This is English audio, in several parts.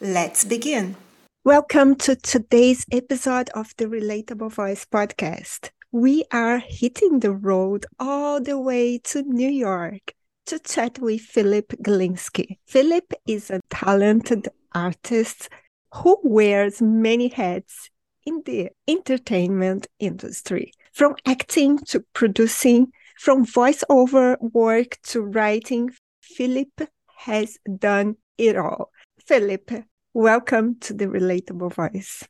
Let's begin. Welcome to today's episode of the Relatable Voice podcast. We are hitting the road all the way to New York to chat with Philip Galinsky. Philip is a talented artist who wears many hats in the entertainment industry, from acting to producing, from voiceover work to writing. Philip has done it all. Philip, welcome to the Relatable Voice.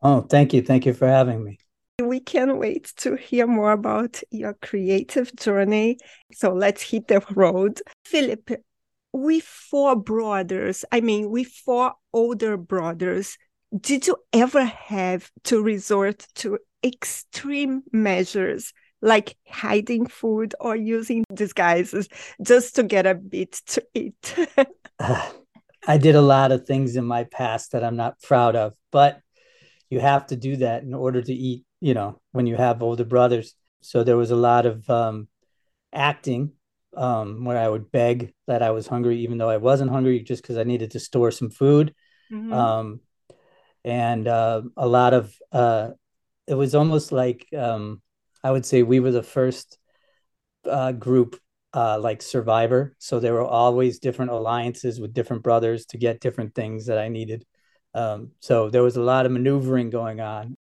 Oh, thank you. Thank you for having me. We can't wait to hear more about your creative journey. So let's hit the road. Philip, we four brothers, I mean, we four older brothers, did you ever have to resort to extreme measures like hiding food or using disguises just to get a bit to eat? I did a lot of things in my past that I'm not proud of, but you have to do that in order to eat you know, when you have older brothers. So there was a lot of um, acting um, where I would beg that I was hungry, even though I wasn't hungry, just because I needed to store some food. Mm-hmm. Um, and uh, a lot of uh, it was almost like um, I would say we were the first uh, group uh, like Survivor. So there were always different alliances with different brothers to get different things that I needed. Um, so there was a lot of maneuvering going on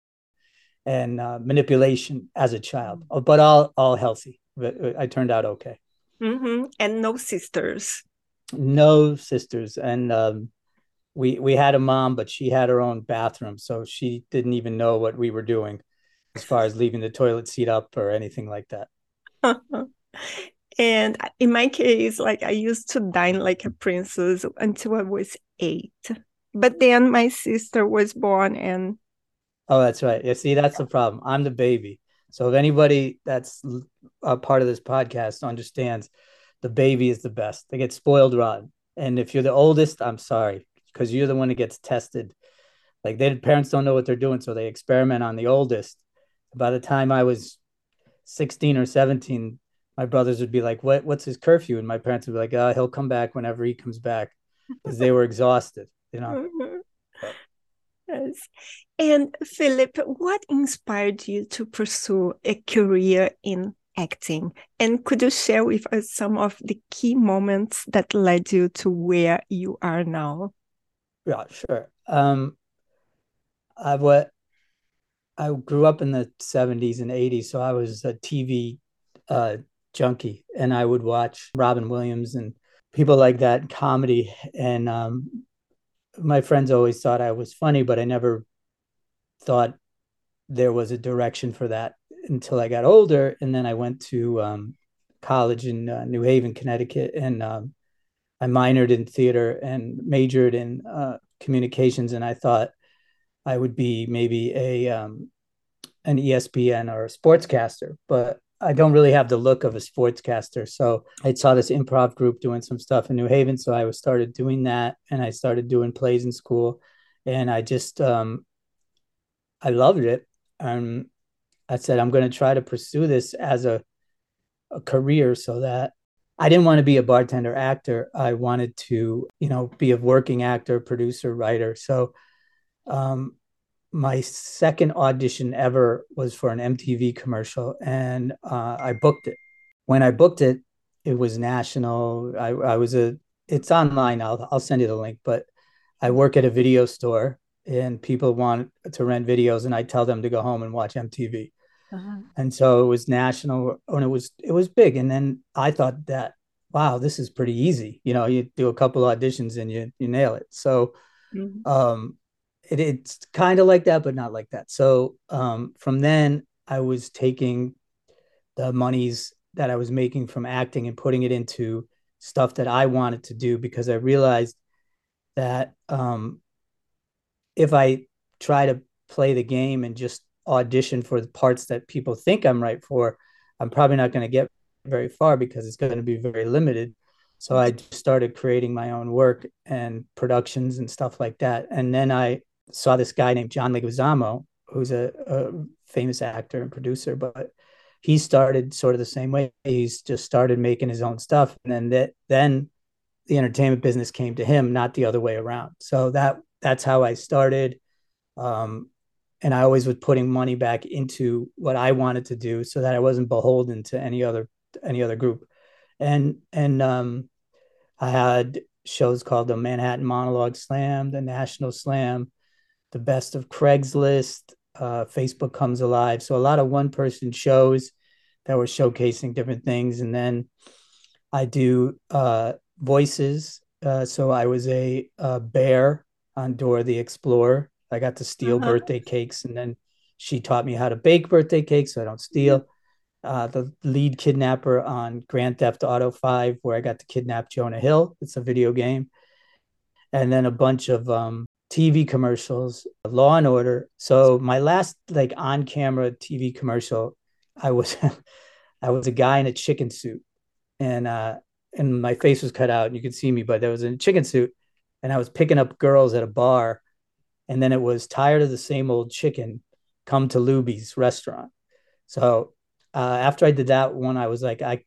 and uh, manipulation as a child, uh, but all all healthy. But uh, I turned out okay. Mm-hmm. And no sisters. No sisters, and um, we we had a mom, but she had her own bathroom, so she didn't even know what we were doing, as far as leaving the toilet seat up or anything like that. and in my case, like I used to dine like a princess until I was eight. But then my sister was born and Oh, that's right. Yeah, see, that's the problem. I'm the baby. So if anybody that's a part of this podcast understands, the baby is the best. They get spoiled rotten. And if you're the oldest, I'm sorry because you're the one that gets tested. Like their parents don't know what they're doing, so they experiment on the oldest. By the time I was 16 or 17, my brothers would be like, "What? What's his curfew?" And my parents would be like, "Oh, he'll come back whenever he comes back," because they were exhausted. You know. Yes. And Philip, what inspired you to pursue a career in acting? And could you share with us some of the key moments that led you to where you are now? Yeah, sure. Um, I what I grew up in the 70s and 80s, so I was a TV uh, junkie, and I would watch Robin Williams and people like that comedy. And um, my friends always thought I was funny, but I never thought there was a direction for that until I got older. And then I went to um, college in uh, New Haven, Connecticut, and um, I minored in theater and majored in uh, communications. And I thought I would be maybe a um, an ESPN or a sportscaster, but I don't really have the look of a sportscaster. So I saw this improv group doing some stuff in New Haven. So I was started doing that and I started doing plays in school. And I just um I loved it. Um I said I'm gonna try to pursue this as a, a career so that I didn't want to be a bartender actor. I wanted to, you know, be a working actor, producer, writer. So um my second audition ever was for an MTV commercial, and uh, I booked it. When I booked it, it was national. I, I was a it's online. I'll I'll send you the link. But I work at a video store, and people want to rent videos, and I tell them to go home and watch MTV. Uh-huh. And so it was national, and it was it was big. And then I thought that, wow, this is pretty easy. You know, you do a couple auditions and you you nail it. So, mm-hmm. um, it, it's kind of like that, but not like that. So, um, from then I was taking the monies that I was making from acting and putting it into stuff that I wanted to do because I realized that um, if I try to play the game and just audition for the parts that people think I'm right for, I'm probably not going to get very far because it's going to be very limited. So I started creating my own work and productions and stuff like that. And then I saw this guy named John Leguizamo, who's a, a famous actor and producer, but he started sort of the same way. He's just started making his own stuff, and then that then the entertainment business came to him, not the other way around. So that that's how I started. Um, and I always was putting money back into what I wanted to do, so that I wasn't beholden to any other any other group. And and um, I had shows called the Manhattan Monologue Slam, the National Slam, the Best of Craigslist, uh, Facebook comes alive. So a lot of one person shows that were showcasing different things. And then I do uh, voices. Uh, so I was a, a, bear on Dora the Explorer. I got to steal uh-huh. birthday cakes, and then she taught me how to bake birthday cakes so I don't steal. Uh, the lead kidnapper on Grand Theft Auto 5, where I got to kidnap Jonah Hill. It's a video game. And then a bunch of um, TV commercials, Law and Order. So my last like on camera TV commercial, I was I was a guy in a chicken suit, and uh, and my face was cut out, and you could see me, but I was a chicken suit, and I was picking up girls at a bar, and then it was tired of the same old chicken, come to Luby's restaurant. So uh, after I did that one, I was like, I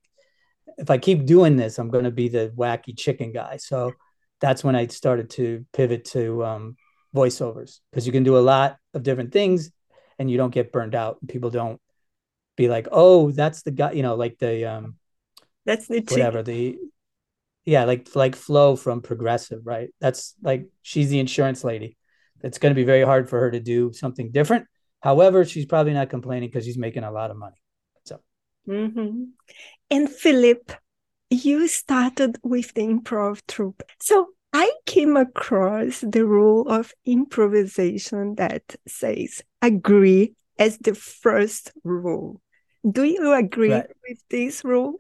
if I keep doing this, I'm going to be the wacky chicken guy. So that's when I started to pivot to um, voiceovers because you can do a lot of different things and you don't get burned out. People don't be like, oh, that's the guy, you know, like the um that's the whatever the yeah, like like Flo from Progressive, right? That's like she's the insurance lady. It's going to be very hard for her to do something different. However, she's probably not complaining because she's making a lot of money. So, mm-hmm. and Philip, you started with the improv troupe. So I came across the rule of improvisation that says agree as the first rule. Do you agree right. with this rule?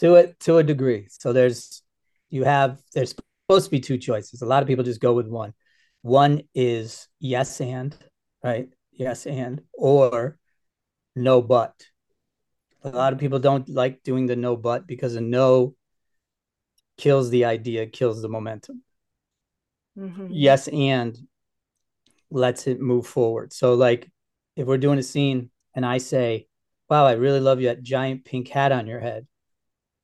To a to a degree. So there's you have there's supposed to be two choices. A lot of people just go with one. One is yes and, right? Yes and or no but. A lot of people don't like doing the no but because a no kills the idea, kills the momentum. Mm-hmm. Yes, and lets it move forward. So, like, if we're doing a scene and I say, Wow, I really love you that giant pink hat on your head.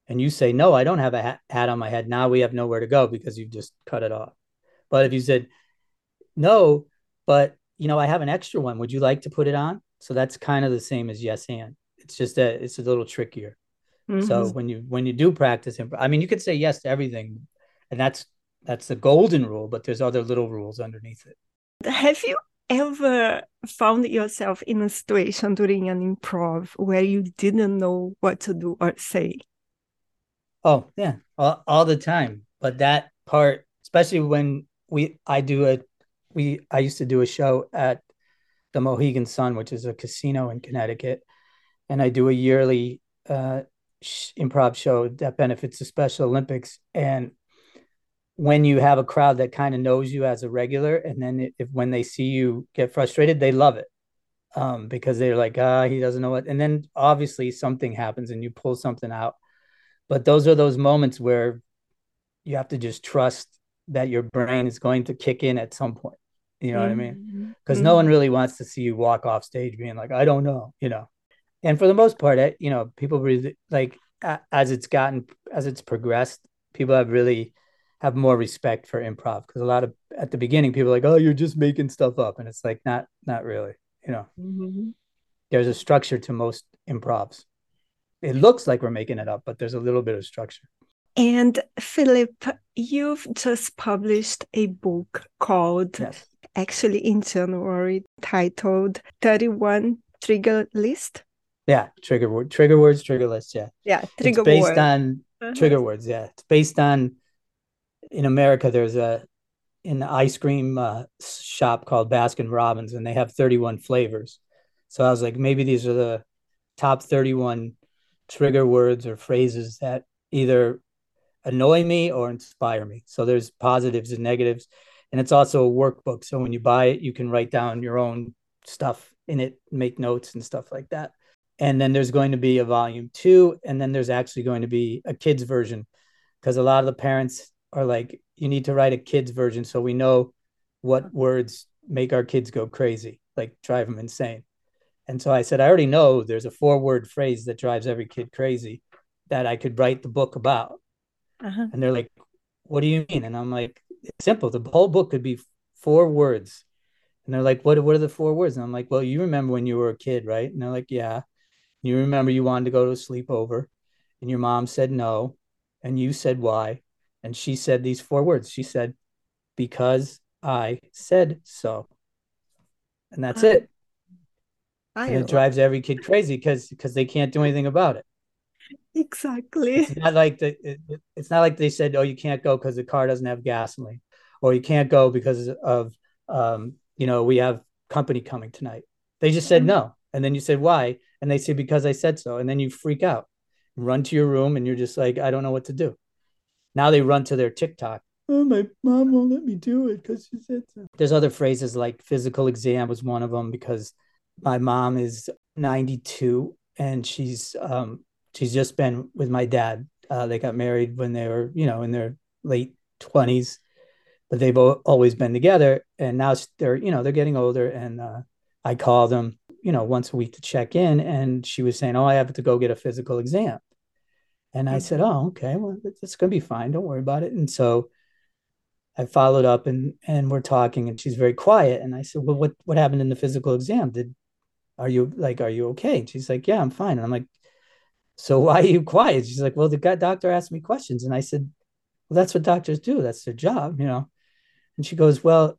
And you say, No, I don't have a hat on my head. Now we have nowhere to go because you've just cut it off. But if you said, No, but you know, I have an extra one. Would you like to put it on? So that's kind of the same as yes and. It's just that it's a little trickier. Mm-hmm. So when you when you do practice improv, I mean, you could say yes to everything, and that's that's the golden rule. But there's other little rules underneath it. Have you ever found yourself in a situation during an improv where you didn't know what to do or say? Oh yeah, all, all the time. But that part, especially when we, I do a, we, I used to do a show at the Mohegan Sun, which is a casino in Connecticut, and I do a yearly uh, improv show that benefits the Special Olympics. And when you have a crowd that kind of knows you as a regular, and then if when they see you get frustrated, they love it um, because they're like, ah, he doesn't know what. And then obviously something happens and you pull something out. But those are those moments where you have to just trust that your brain is going to kick in at some point. You know mm-hmm. what I mean? Because mm-hmm. no one really wants to see you walk off stage being like, I don't know, you know and for the most part, it, you know, people really like as it's gotten as it's progressed, people have really have more respect for improv because a lot of at the beginning people are like, oh, you're just making stuff up, and it's like not not really, you know. Mm-hmm. There's a structure to most improvs. It looks like we're making it up, but there's a little bit of structure. And Philip, you've just published a book called, Yes. actually in January, titled 31 Trigger List. Yeah. Trigger word, trigger words, trigger lists. Yeah. Yeah, trigger it's based word. on Uh-huh. trigger words. Yeah. It's based on in America. There's a an ice cream uh, shop called Baskin Robbins, and they have 31 flavors. So I was like, maybe these are the top 31 trigger words or phrases that either annoy me or inspire me. So there's positives and negatives. And it's also a workbook. So when you buy it, you can write down your own stuff in it, make notes and stuff like that. And then there's going to be a volume two. And then there's actually going to be a kid's version because a lot of the parents are like, you need to write a kid's version so we know what words make our kids go crazy, like drive them insane. And so I said, I already know there's a four word phrase that drives every kid crazy that I could write the book about. Uh-huh. And they're like, What do you mean? And I'm like, It's simple. The whole book could be four words. And they're like, What, what are the four words? And I'm like, Well, you remember when you were a kid, right? And they're like, Yeah. You remember you wanted to go to a sleepover and your mom said no. And you said why. And she said these four words. She said, Because I said so. And that's it. I And it drives every kid crazy because because they can't do anything about it. exactly. It's not like the it, it- it's not like they said, oh, you can't go because the car doesn't have gasoline, or you can't go because of um, you know, we have company coming tonight. They just said no. And then you said why? And they say because I said so. And then you freak out, run to your room, and you're just like, I don't know what to do. Now they run to their TikTok. Oh, my mom won't let me do it because she said so. There's other phrases like physical exam was one of them because my mom is 92 and she's um she's just been with my dad. Uh, they got married when they were, you know, in their late 20s, but they've always been together. And now they're, you know, they're getting older. And uh, I call them, you know, once a week to check in. And she was saying, Oh, I have to go get a physical exam. And I mm. said, Oh, okay, well, it's- going to be fine. Don't worry about it. And so I followed up and and we're talking and she's very quiet. And I said, Well, what what happened in the physical exam? Did are you like, are you okay? And she's like, Yeah, I'm fine. And I'm like, So why are you quiet? She's like, Well, the guy, doctor asked me questions. And I said, Well, that's what doctors do. That's their job, you know. And she goes, Well,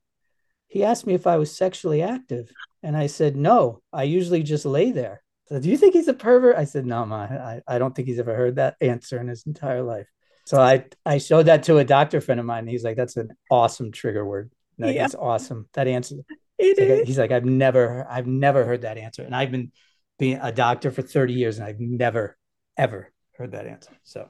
he asked me if I was sexually active. And I said, No, I usually just lay there. So do you think he's a pervert? I said, No, ma, I, I don't think he's ever heard that answer in his entire life. So I I showed that to a doctor friend of mine. And he's like, That's an awesome trigger word. Like, Yeah. It's awesome. That answer. It He's like, is. he's like, I've never, I've never heard that answer. And I've been being a doctor for 30 years and I've never, ever heard that answer. So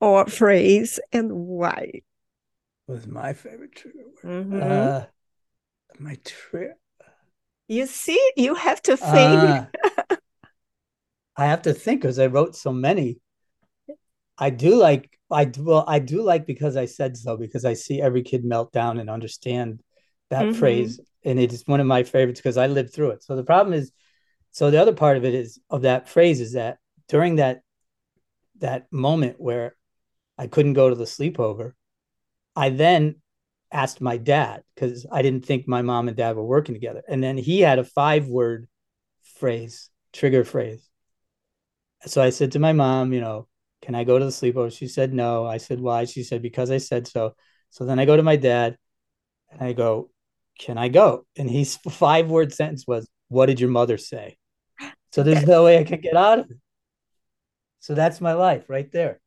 or phrase and why? was my favorite trigger word. Mhm. Uh, my trigger. you see, you have to think. Uh, I have to think because I wrote so many. I do like I do well I do like because I said so because I see every kid melt down and understand that Mhm. phrase and it is one of my favorites because I lived through it. So the problem is so the other part of it is of that phrase is that during that that moment where I couldn't go to the sleepover, I then asked my dad because I didn't think my mom and dad were working together. And then he had a five word phrase, trigger phrase. So I said to my mom, you know, can I go to the sleepover? She said no. I said, why? She said, because I said so. So then I go to my dad and I go, can I go? And his five word sentence was, what did your mother say? So there's no way I can get out of it. So that's my life right there.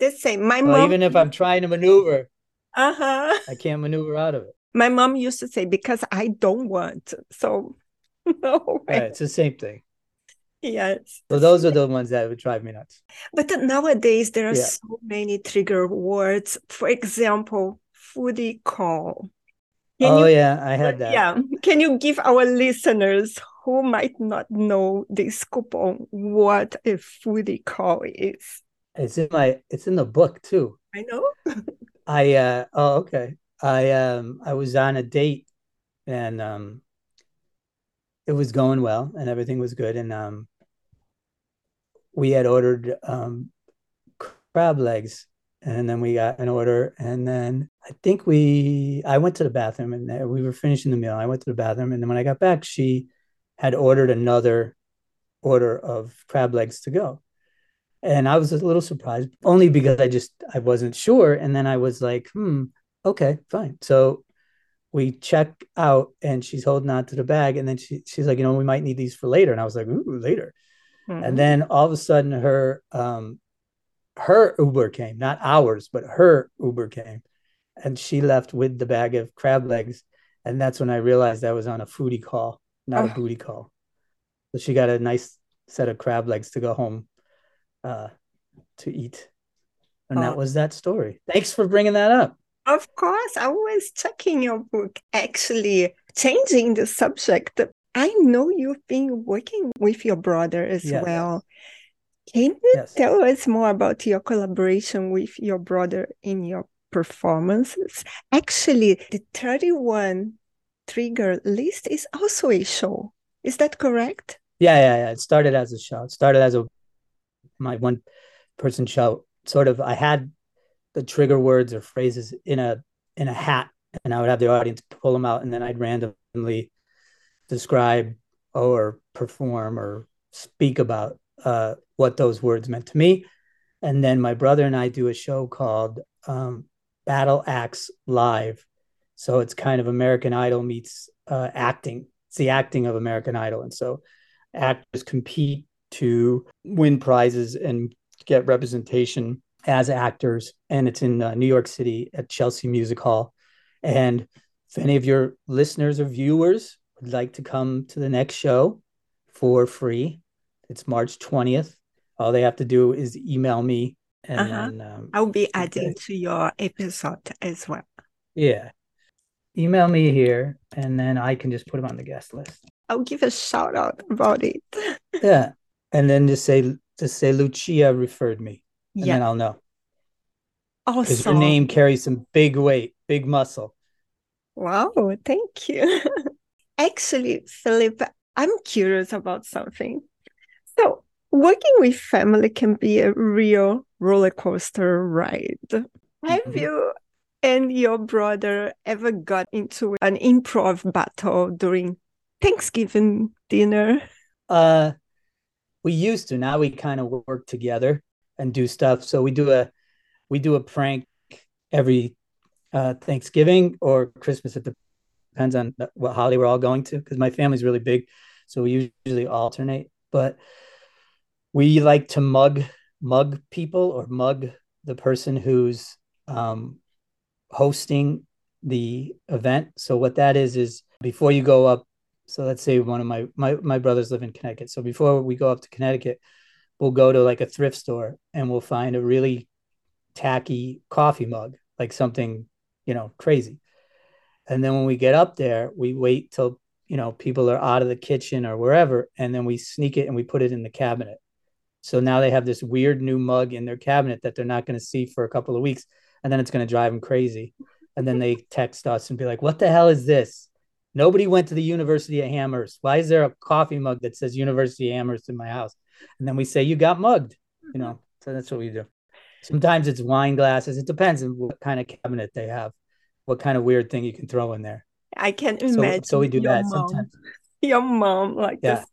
The same. My Well, mom, even if I'm trying to maneuver, uh-huh. I can't maneuver out of it. My mom used to say, because I don't want. So, no. Right, it's the same thing. Yes. So those are the ones that would drive me nuts. But nowadays, there are Yeah. so many trigger words. For example, foodie call. Can oh you, yeah, I had that. yeah. Can you give our listeners who might not know this coupon what a foodie call is? It's in my it's in the book too. I know. I uh oh okay. I um I was on a date and um it was going well and everything was good and um we had ordered um crab legs and then we got an order and then i think we i went to the bathroom and we were finishing the meal i went to the bathroom and then when i got back she had ordered another order of crab legs to go and i was a little surprised only because i just i wasn't sure and then i was like hmm okay fine so we check out and she's holding on to the bag and then she, she's like you know we might need these for later and i was like ooh later mm-hmm. and then all of a sudden her um her Uber came, not ours, but her Uber came. And she left with the bag of crab legs. And that's when I realized I was on a foodie call, not oh. a booty call. So she got a nice set of crab legs to go home uh, to eat. And oh. that was that story. Thanks for bringing that up. Of course, I was checking your book, actually changing the subject. I know you've been working with your brother as yeah. well. Can you yes. tell us more about your collaboration with your brother in your performances? Actually, the 31 Trigger list is also a show. Is that correct? Yeah, yeah, yeah. It started as a show. It started as a my one person show. Sort of I had the trigger words or phrases in a in a hat and I would have the audience pull them out and then I'd randomly describe or perform or speak about uh, what those words meant to me. And then my brother and I do a show called um, Battle Acts Live. So it's kind of American Idol meets uh, acting. It's the acting of American Idol. And so actors compete to win prizes and get representation as actors. And it's in uh, New York City at Chelsea Music Hall. And if any of your listeners or viewers would like to come to the next show for free, it's March 20th. All they have to do is email me. And uh-huh. then, um, I'll be adding to your episode as well. Yeah. Email me here and then I can just put them on the guest list. I'll give a shout out about it. yeah. And then just say just say Lucia referred me. And yeah. then I'll know. Awesome. Because your name carries some big weight, big muscle. Wow, thank you. Actually, Philip, I'm curious about something. So, working with family can be a real roller coaster ride. Mm-hmm. Have you and your brother ever got into an improv battle during Thanksgiving dinner? Uh, we used to. Now we kind of work together and do stuff. So we do a we do a prank every uh, Thanksgiving or Christmas. It depends on what holiday we're all going to because my family's really big, so we usually alternate. But we like to mug mug people or mug the person who's um, hosting the event. So what that is is before you go up. So let's say one of my my my brothers live in Connecticut. So before we go up to Connecticut, we'll go to like a thrift store and we'll find a really tacky coffee mug, like something you know crazy. And then when we get up there, we wait till you know people are out of the kitchen or wherever, and then we sneak it and we put it in the cabinet so now they have this weird new mug in their cabinet that they're not going to see for a couple of weeks. And then it's going to drive them crazy. And then they text us and be like, what the hell is this? Nobody went to the University of Amherst. Why is there a coffee mug that says University of Amherst in my house? And then we say, you got mugged, you know? So that's what we do. Sometimes it's wine glasses. It depends on what kind of cabinet they have, what kind of weird thing you can throw in there. I can imagine. So, so we do that mom, sometimes. Your mom, like yeah. this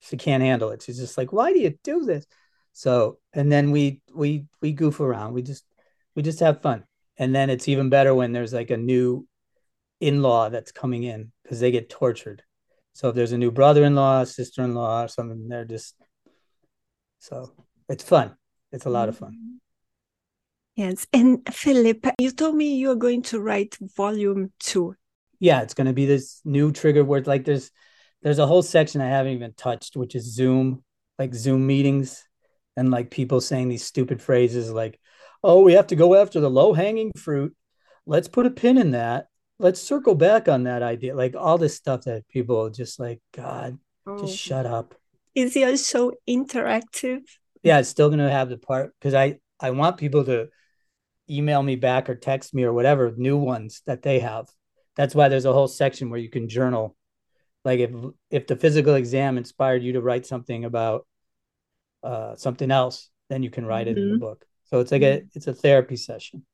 she can't handle it. She's just like, why do you do this? So, and then we we we goof around. We just we just have fun. And then it's even better when there's like a new in-law that's coming in because they get tortured. So if there's a new brother-in-law, sister-in-law, or something, they're just so it's fun. It's a lot of fun. Mm-hmm. Yes. And Philip, you told me you're going to write volume two. Yeah, it's going to be this new trigger word. Like there's there's a whole section I haven't even touched, which is Zoom, like Zoom meetings, and like people saying these stupid phrases like, "Oh, we have to go after the low hanging fruit. Let's put a pin in that." Let's circle back on that idea. Like all this stuff that people just like, God, Oh. just shut up. Is your show interactive? Yeah, it's still gonna have the part because I I want people to email me back or text me or whatever new ones that they have. That's why there's a whole section where you can journal. Like if if the physical exam inspired you to write something about uh, something else, then you can write it in the Mhm. book. So it's like a it's a therapy session.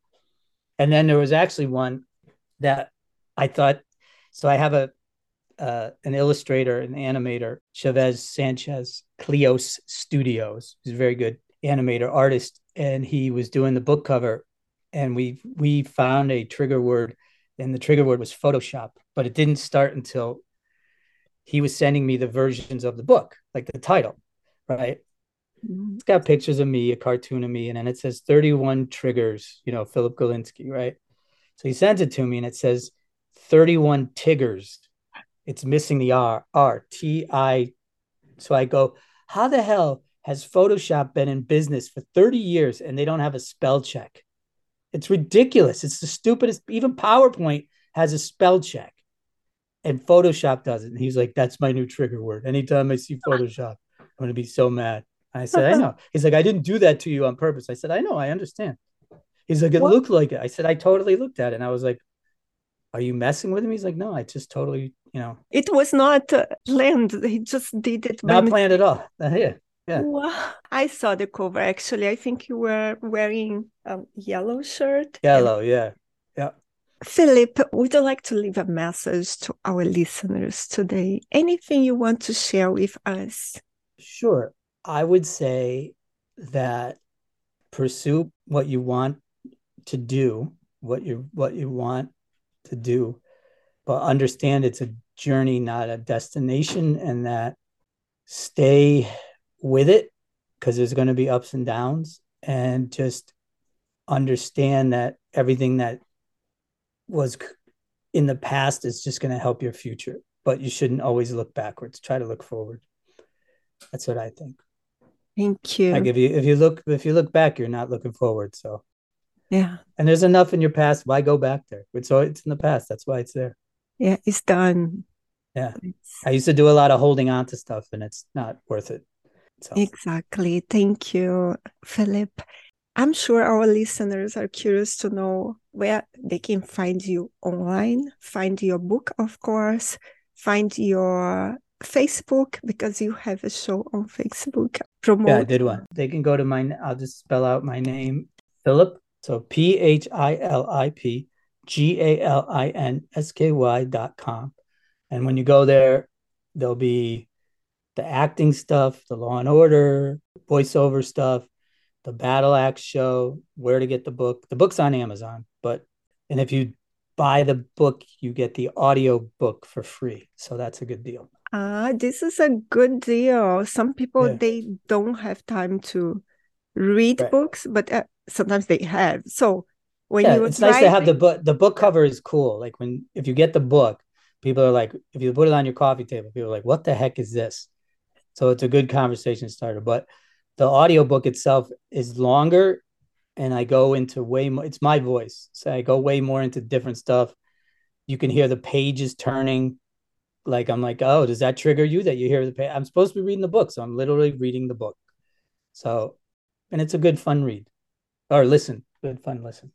And then there was actually one that I thought. So I have a uh, an illustrator, an animator, Chavez Sanchez, Cleos Studios. He's a very good animator artist, and he was doing the book cover, and we we found a trigger word, and the trigger word was Photoshop, but it didn't start until he was sending me the versions of the book, like the title, right? Mm. It's got pictures of me, a cartoon of me, and then it says 31 triggers, you know, Philip Galinsky, right? So he sends it to me and it says 31 Tiggers. It's missing the R, R, T I. So I go, how the hell has Photoshop been in business for 30 years and they don't have a spell check? It's ridiculous. It's the stupidest. Even PowerPoint has a spell check and Photoshop doesn't. And he's like, that's my new trigger word. Anytime I see Photoshop, I'm going to be so mad. I said, I know. He's like, I didn't do that to you on purpose. I said, I know, I understand. He's like, it What? looked like it. I said, I totally looked at it. And I was like, Are you messing with me? He's like, No, I just totally, you know, It was not uh, planned. He just did it. not planned at all. yeah. yeah. Wow. I saw the cover actually. I think you were wearing a yellow shirt. Yellow. Yeah. Yeah. Philip, would you like to leave a message to our listeners today? Anything you want to share with us? Sure. I would say that pursue what you want to do, what you what you want to do, but understand it's a journey, not a destination, and that stay with it because there's going to be ups and downs, and just understand that everything that was in the past is just going to help your future, but you shouldn't always look backwards. Try to look forward. That's what I think. Thank you. Like if you if you look if you look back, you're not looking forward. So yeah. and there's enough in your past. Why go back there? It's all it's in the past. That's why it's there. Yeah, it's done. Yeah. It's- I used to do a lot of holding on to stuff, and it's not worth it. So Exactly. Thank you, Philip. I'm sure our listeners are curious to know where they can find you online, find your book, of course, find your Facebook because you have a show on Facebook. Promote. yeah, I did one. They can go to my. I'll just spell out my name, Philip. So P H I L I P G A L I N S K Y dot com. And when you go there, there'll be the acting stuff, the Law and Order, voiceover stuff, the Battle Axe show, where to get the book. The book's on Amazon, but and if you buy the book, you get the audio book for free. So that's a good deal. Ah, this is a good deal. Some people Yeah. they don't have time to read Right. books, but uh, sometimes they have. So when yeah, you it's nice to have the book. The book cover is cool. Like when if you get the book, people are like, if you put it on your coffee table, people are like, "What the heck is this?" So it's a good conversation starter. But the audiobook itself is longer, and I go into way more. It's my voice, so I go way more into different stuff. You can hear the pages turning. Like I'm like, oh, does that trigger you that you hear the page? I'm supposed to be reading the book, so I'm literally reading the book. So, and it's a good fun read, or listen, good fun listen.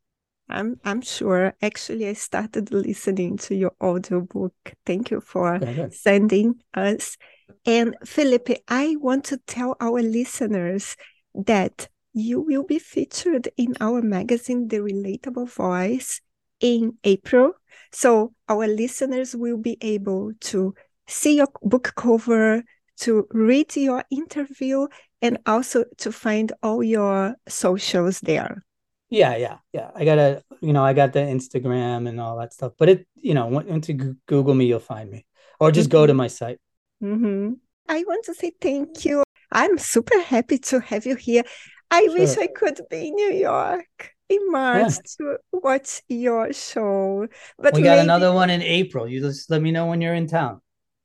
I'm I'm sure. Actually, I started listening to your audiobook. Thank you for sending us. And Felipe, I want to tell our listeners that you will be featured in our magazine, The Relatable Voice, in April. So our listeners will be able to see your book cover, to read your interview, and also to find all your socials there. Yeah, yeah, yeah. I got a, you know, I got the Instagram and all that stuff. But it, you know, on- once you Google me, you'll find me, or just go to my site. Mhm. I want to say thank you. I'm super happy to have you here. I wish I could be in New York in March to watch your show. But We got maybe, another one in April. You just let me know when you're in town.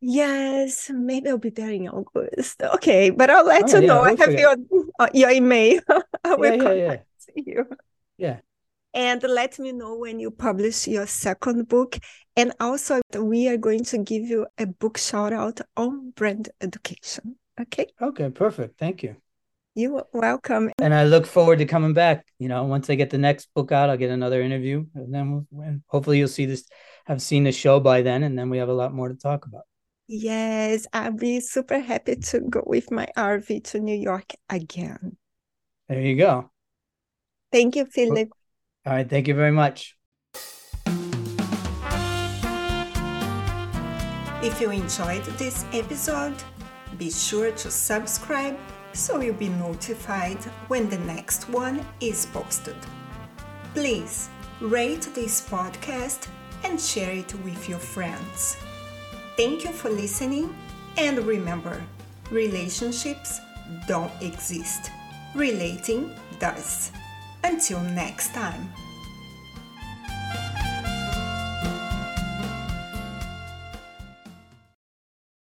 Yes, maybe I'll be there in August. Okay, but I'll let Oh, you yeah, know. I have your uh, your email. I will Yeah, yeah, yeah, contact you. yeah. And let me know when you publish your second book. And also, we are going to give you a book shout out on brand education. Okay. Okay, perfect. Thank you. You're welcome. And I look forward to coming back. You know, once I get the next book out, I'll get another interview, and then we'll, hopefully you'll see this, have seen the show by then, and then we have a lot more to talk about. Yes, I'll be super happy to go with my RV to New York again. There you go. Thank you, Philip. All right. Thank you very much. If you enjoyed this episode, be sure to subscribe so you'll be notified when the next one is posted. Please rate this podcast and share it with your friends. Thank you for listening, and remember relationships don't exist, relating does. Until next time.